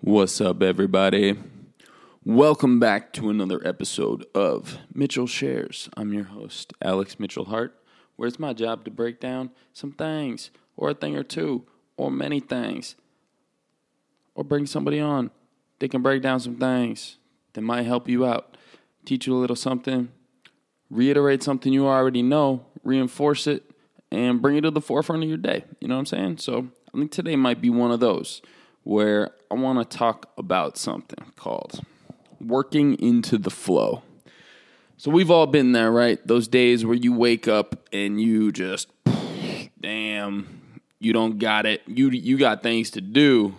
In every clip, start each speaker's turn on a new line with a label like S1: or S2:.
S1: What's up, everybody? Welcome back to another episode of Mitchell Shares. I'm your host, Alex Mitchell Hart, where it's my job to break down some things, or a thing or two, or many things, or bring somebody on. They can break down some things that might help you out, teach you a little something, reiterate something you already know, reinforce it, and bring it to the forefront of your day. You know what I'm saying? So I think today might be one of those where I want to talk about something called working into the flow. So we've all been there, right? Those days where you wake up and you just damn, you don't got it. You you got things to do,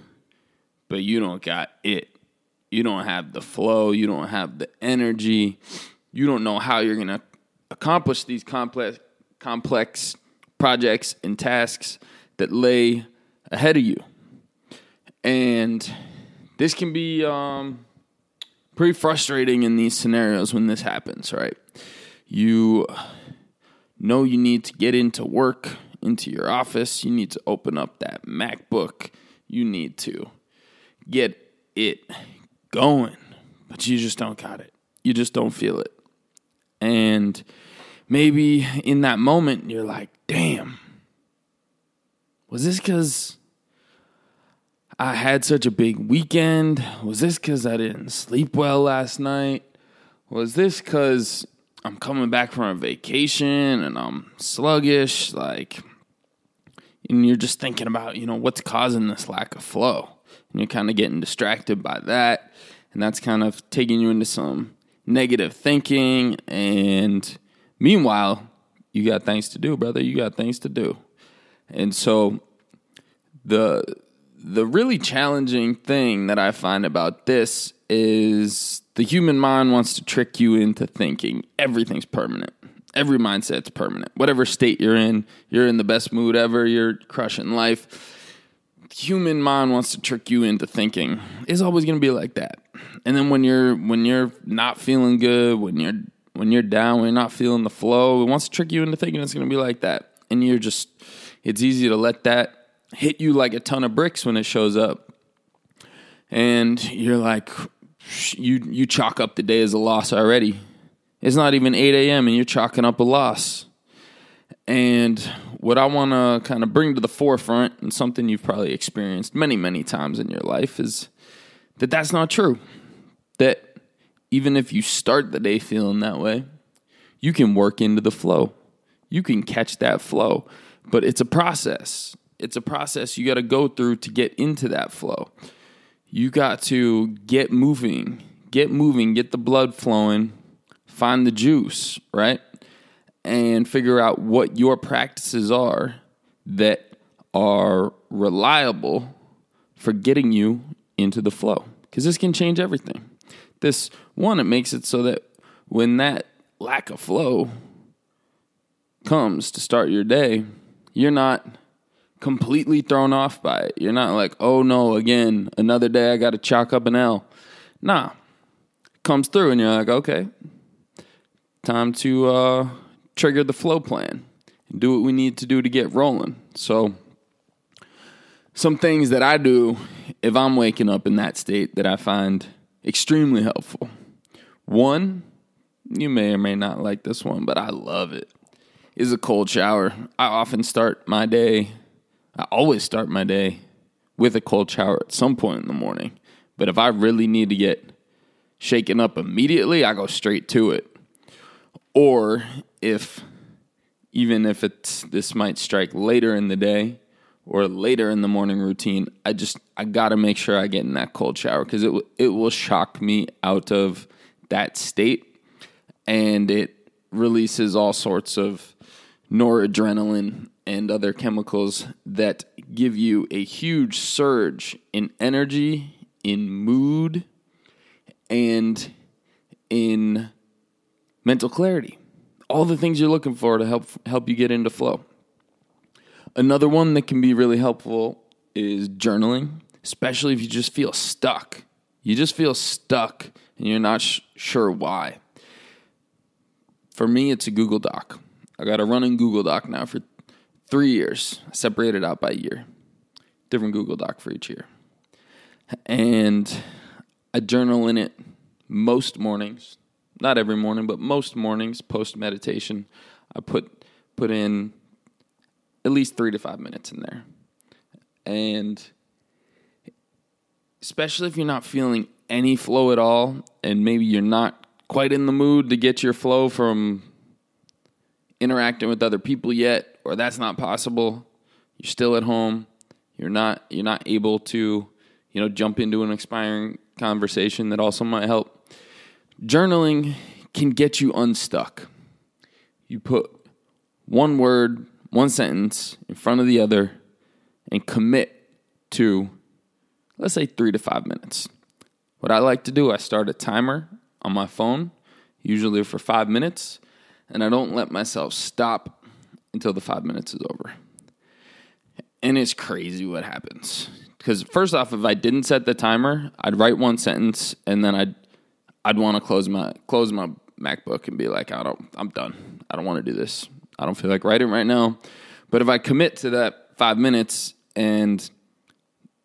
S1: but you don't got it. You don't have the flow, you don't have the energy. You don't know how you're going to accomplish these complex complex projects and tasks that lay ahead of you. And this can be um, pretty frustrating in these scenarios when this happens, right? You know you need to get into work, into your office. You need to open up that MacBook. You need to get it going, but you just don't got it. You just don't feel it. And maybe in that moment, you're like, damn, was this because I had such a big weekend? Was this because I didn't sleep well last night? Was this because I'm coming back from a vacation and I'm sluggish? Like, and you're just thinking about, you know, what's causing this lack of flow. And you're kind of getting distracted by that. And that's kind of taking you into some negative thinking. And meanwhile, you got things to do, brother. You got things to do. And so the the really challenging thing that I find about this is the human mind wants to trick you into thinking everything's permanent. Every mindset's permanent. Whatever state you're in, you're in the best mood ever, you're crushing life. Human mind wants to trick you into thinking it's always going to be like that. And then when you're when you're not feeling good, when you're when you're down, when you're not feeling the flow, it wants to trick you into thinking it's going to be like that. And you're just it's easy to let that hit you like a ton of bricks when it shows up. And you're like, you, you chalk up the day as a loss already. It's not even 8 a.m. and you're chalking up a loss. And what I want to kind of bring to the forefront, and something you've probably experienced many, many times in your life, is that that's not true. That even if you start the day feeling that way, you can work into the flow. You can catch that flow, but it's a process it's a process you got to go through to get into that flow. You got to get moving, get moving, get the blood flowing, find the juice, right? And figure out what your practices are that are reliable for getting you into the flow. Because this can change everything. This one, it makes it so that when that lack of flow comes to start your day, you're not completely thrown off by it. You're not like, oh no, again, another day I got to chalk up an L. Nah, comes through and you're like, okay, time to uh, trigger the flow plan and do what we need to do to get rolling. So, some things that I do if I'm waking up in that state that I find extremely helpful. One, you may or may not like this one, but I love it, is a cold shower. I often start my day I always start my day with a cold shower at some point in the morning. But if I really need to get shaken up immediately, I go straight to it. Or if even if it's this might strike later in the day or later in the morning routine, I just I got to make sure I get in that cold shower cuz it it will shock me out of that state and it releases all sorts of noradrenaline and other chemicals that give you a huge surge in energy, in mood, and in mental clarity. All the things you're looking for to help help you get into flow. Another one that can be really helpful is journaling, especially if you just feel stuck. You just feel stuck and you're not sh- sure why. For me, it's a Google Doc. I got a running Google Doc now for three years, separated out by year. Different Google Doc for each year. and I journal in it most mornings. Not every morning, but most mornings post meditation. I put put in at least three to five minutes in there, and especially if you're not feeling any flow at all, and maybe you're not quite in the mood to get your flow from interacting with other people yet, or that's not possible. You're still at home. You're not you're not able to, you know, jump into an expiring conversation that also might help. Journaling can get you unstuck. You put one word, one sentence in front of the other and commit to let's say 3 to 5 minutes. What I like to do, I start a timer on my phone, usually for 5 minutes, and I don't let myself stop until the 5 minutes is over. And it's crazy what happens. Because first off, if I didn't set the timer, I'd write one sentence and then I'd I'd want to close my close my MacBook and be like, I don't I'm done. I don't want to do this. I don't feel like writing right now. But if I commit to that five minutes and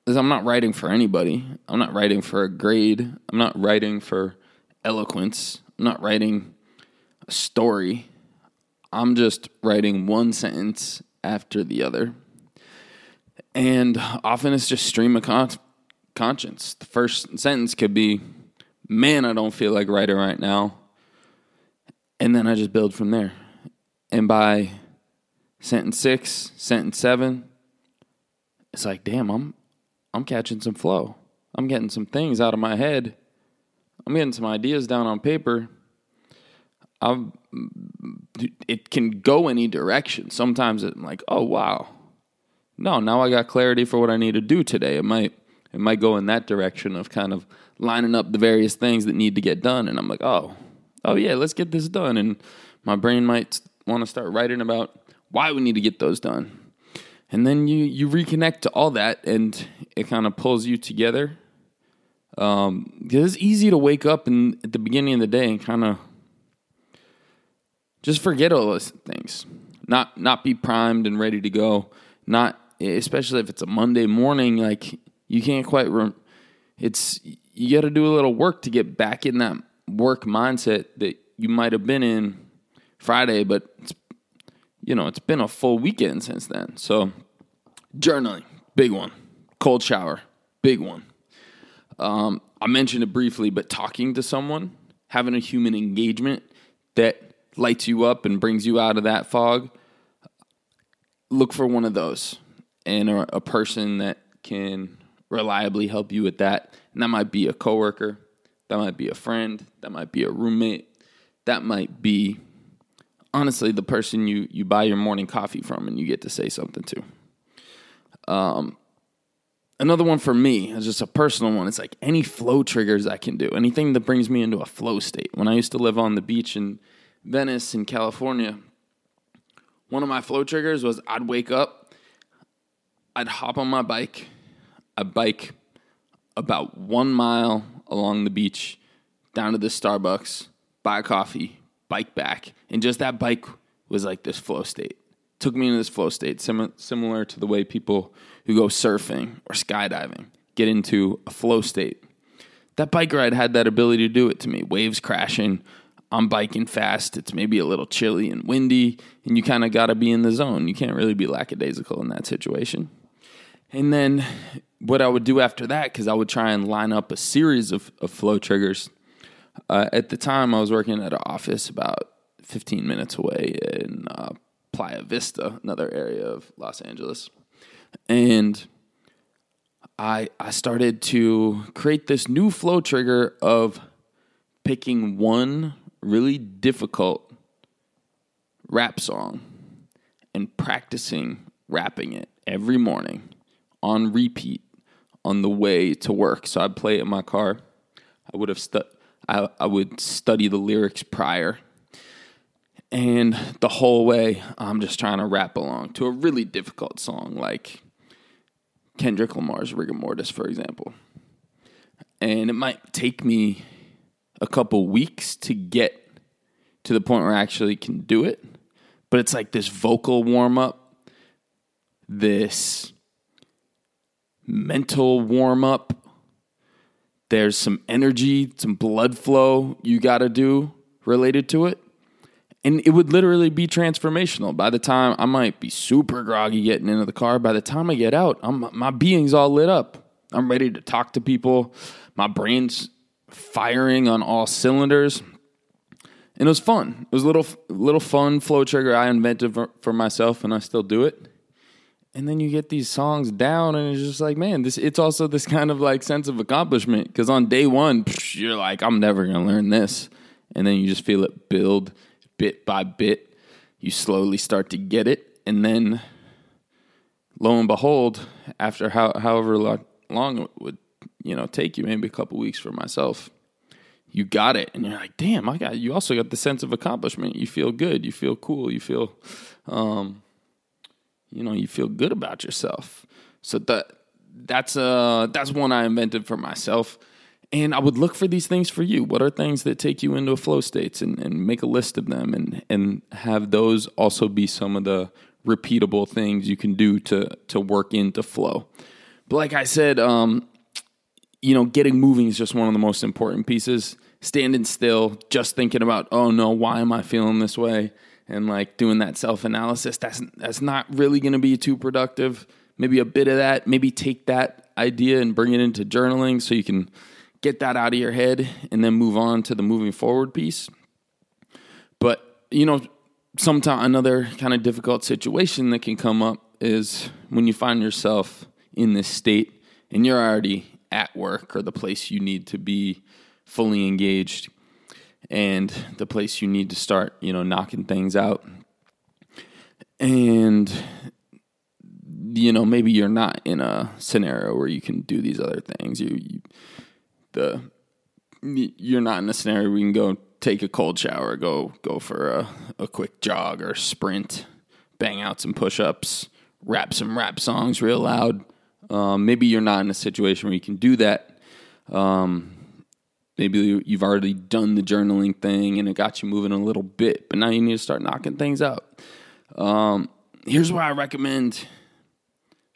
S1: I'm not writing for anybody. I'm not writing for a grade. I'm not writing for eloquence. I'm not writing a story. I'm just writing one sentence after the other. And often it's just stream of con- conscience. The first sentence could be, Man, I don't feel like writing right now. And then I just build from there. And by sentence six, sentence seven, it's like, damn, I'm I'm catching some flow. I'm getting some things out of my head. I'm getting some ideas down on paper. i it can go any direction. Sometimes I'm like, oh wow, no, now I got clarity for what I need to do today. It might it might go in that direction of kind of lining up the various things that need to get done, and I'm like, oh, oh yeah, let's get this done. And my brain might want to start writing about why we need to get those done. And then you you reconnect to all that, and it kind of pulls you together. Um, it's easy to wake up and at the beginning of the day and kind of just forget all those things, not not be primed and ready to go, not especially if it's a Monday morning, like you can't quite. Rem- it's you got to do a little work to get back in that work mindset that you might have been in Friday, but it's you know it's been a full weekend since then. So journaling, big one. Cold shower, big one. Um, I mentioned it briefly, but talking to someone, having a human engagement that lights you up and brings you out of that fog. Look for one of those and a, person that can reliably help you with that. And that might be a coworker, that might be a friend, that might be a roommate, that might be honestly the person you you buy your morning coffee from and you get to say something to. Um, another one for me is just a personal one. It's like any flow triggers I can do, anything that brings me into a flow state. When I used to live on the beach in Venice in California, one of my flow triggers was I'd wake up I'd hop on my bike. I'd bike about one mile along the beach down to the Starbucks, buy a coffee, bike back. And just that bike was like this flow state. Took me into this flow state, sim- similar to the way people who go surfing or skydiving get into a flow state. That bike ride had that ability to do it to me. Waves crashing, I'm biking fast. It's maybe a little chilly and windy, and you kind of got to be in the zone. You can't really be lackadaisical in that situation. And then what I would do after that, because I would try and line up a series of, of flow triggers. Uh, at the time, I was working at an office about 15 minutes away in uh, Playa Vista, another area of Los Angeles. And I, I started to create this new flow trigger of picking one really difficult rap song and practicing rapping it every morning on repeat on the way to work. So I'd play it in my car. I would have stu- I, I would study the lyrics prior. And the whole way, I'm just trying to rap along to a really difficult song like Kendrick Lamar's Rigamortus, for example. And it might take me a couple weeks to get to the point where I actually can do it. But it's like this vocal warm up, this mental warm up, There's some energy, some blood flow you got to do related to it. And it would literally be transformational. By the time I might be super groggy getting into the car, by the time I get out, I'm, my being's all lit up. I'm ready to talk to people. My brain's firing on all cylinders. And it was fun. It was a little, little fun flow trigger I invented for, for myself, and I still do it. And then you get these songs down and it's just like man this it's also this kind of like sense of accomplishment. Because on day one you're like i'm never to learn this. And then you just feel it build bit by bit. You slowly start to get it. And then lo and behold after how, however long it would you know take you maybe a couple weeks for myself you got it and you're like damn i got you also got the sense of accomplishment you feel good you feel cool you feel um, you know you feel good about yourself. So that that's uh that's one I invented for myself. And I would look for these things for you. What are things that take you into a flow states and, and make a list of them and, and have those also be some of the repeatable things you can do to to work into flow. But like I said, um, you know, getting moving is just one of the most important pieces. Standing still, just thinking about, oh no, why am I feeling this way? and like doing that self analysis, that's that's not really going to be too productive. Maybe a bit of that. Maybe take that idea and bring it into journaling so you can get that out of your head and then move on to the moving forward piece. But you know, sometimes another kind of difficult situation that can come up is when you find yourself in this state and you're already at work or the place you need to be fully engaged and the place you need to start, you know, knocking things out. And you know, maybe you're not in a scenario where you can do these other things. You, you the you're not in a scenario where you can go take a cold shower, go go for a, a quick jog or sprint, bang out some push-ups, rap some rap songs real loud. Um, maybe you're not in a situation where you can do that. Um, maybe you've already done the journaling thing and it got you moving a little bit, but now you need to start knocking things out. Um, here's why I recommend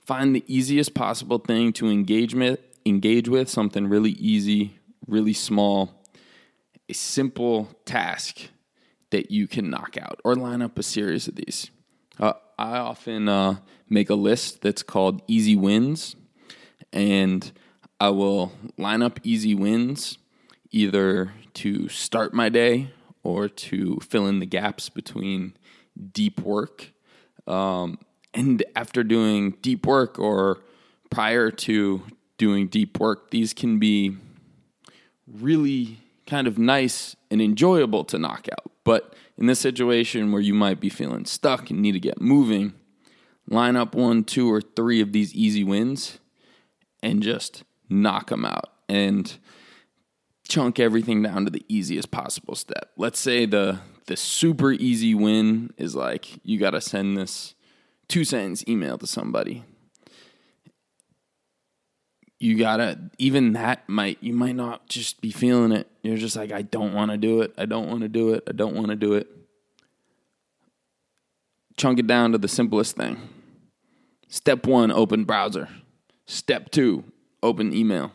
S1: find the easiest possible thing to engage with, engage with something really easy, really small, a simple task that you can knock out or line up a series of these. Uh, I often uh, make a list that's called easy wins and I will line up easy wins either to start my day or to fill in the gaps between deep work. Um, and after doing deep work or prior to doing deep work, these can be really kind of nice and enjoyable to knock out. But in this situation where you might be feeling stuck and need to get moving, line up one, two, or three of these easy wins and just knock them out. And chunk everything down to the easiest possible step. Let's say the the super easy win is like you got to send this two sentence email to somebody. You gotta even that might you might not just be feeling it. You're just like I don't want to do it. I don't want to do it. I don't want to do it. Chunk it down to the simplest thing. Step one, open browser. Step two, open email.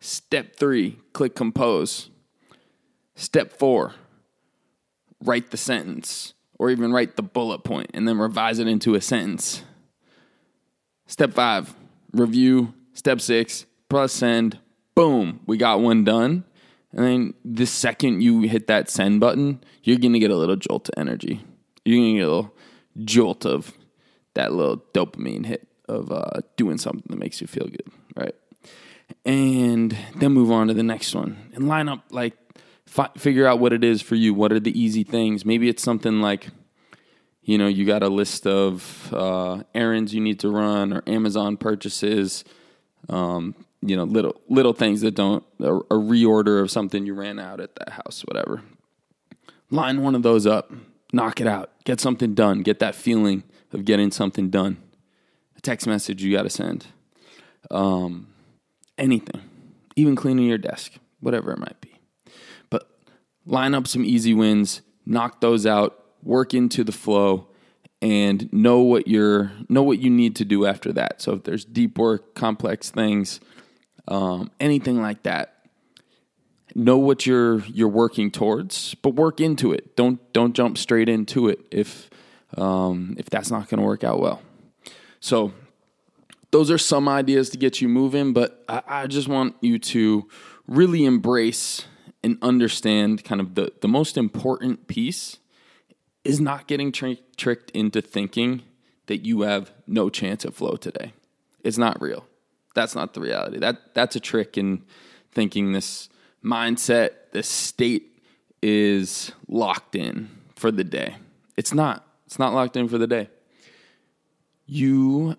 S1: Step three, click compose. Step four, write the sentence or even write the bullet point and then revise it into a sentence. Step five, review. Step six, press send. Boom, we got one done. And then the second you hit that send button, you're going to get a little jolt of energy. You're going to get a little jolt of that little dopamine hit of uh, doing something that makes you feel good, right? and then move on to the next one and line up like fi- figure out what it is for you what are the easy things maybe it's something like you know you got a list of uh, errands you need to run or amazon purchases um, you know little little things that don't a, a reorder of something you ran out at that house whatever line one of those up knock it out get something done get that feeling of getting something done a text message you got to send um, anything, even cleaning your desk, whatever it might be. But line up some easy wins, knock those out, work into the flow, and know what you're know what you need to do after that. So if there's deep work, complex things, um, anything like that. Know what you're you're working towards, but work into it. Don't don't jump straight into it if um, if that's not going to work out well. So those are some ideas to get you moving, but I, I just want you to really embrace and understand kind of the, the most important piece is not getting tri- tricked into thinking that you have no chance at flow today. It's not real. That's not the reality. That that's a trick in thinking this mindset, this state is locked in for the day. It's not. It's not locked in for the day. You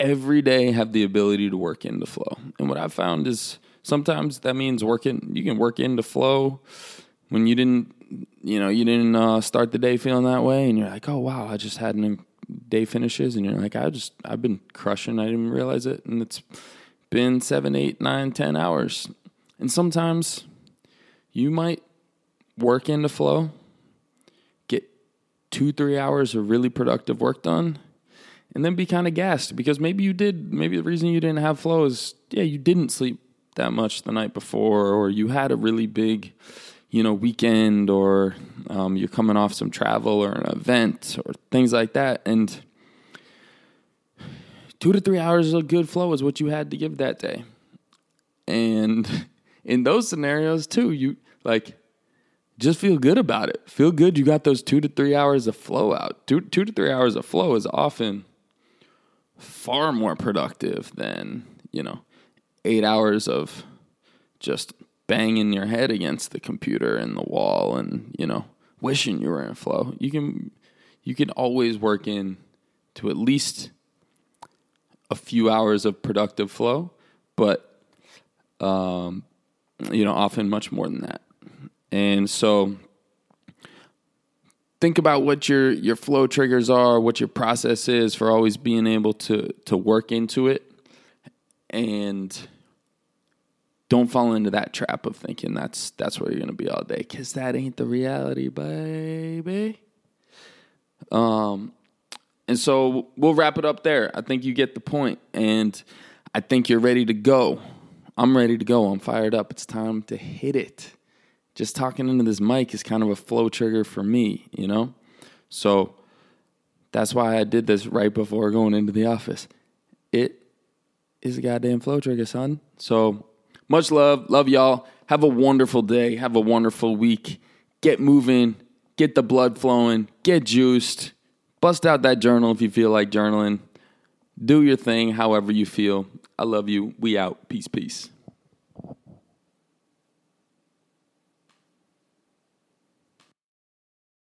S1: every day have the ability to work into flow. And what I've found is sometimes that means working you can work into flow when you didn't you know you didn't uh, start the day feeling that way and you're like oh wow i just had an day finishes and you're like i just i've been crushing. I didn't realize it. And it's been seven eight nine ten hours. And sometimes you might work into flow get two three hours of really productive work done and then be kind of gassed because maybe you did maybe the reason you didn't have flow is yeah you didn't sleep that much the night before, or you had a really big, you know, weekend, or um, you're coming off some travel or an event or things like that, and two to three hours of good flow is what you had to give that day. And in those scenarios too, you like just feel good about it. Feel good you got those two to three hours of flow out. Two two to three hours of flow is often far more productive than, you know, eight hours of just banging your head against the computer and the wall and, you know, wishing you were in flow. You can you can always work in to at least a few hours of productive flow, but um, you know, often much more than that. And so think about what your your flow triggers are, what your process is for always being able to to work into it and don't fall into that trap of thinking that's that's where you're to be all day cuz that ain't the reality baby. Um and so we'll wrap it up there. I think you get the point and i think you're ready to go. I'm ready to go. I'm fired up. It's time to hit it. Just talking into this mic is kind of a flow trigger for me you know? So that's why i did this right before going into the office. It is a goddamn flow trigger son. So much love. Love y'all. Have a wonderful day. Have a wonderful week. Get moving. Get the blood flowing. Get juiced. Bust out that journal if you feel like journaling. Do your thing however you feel. I love you. We out. Peace, peace.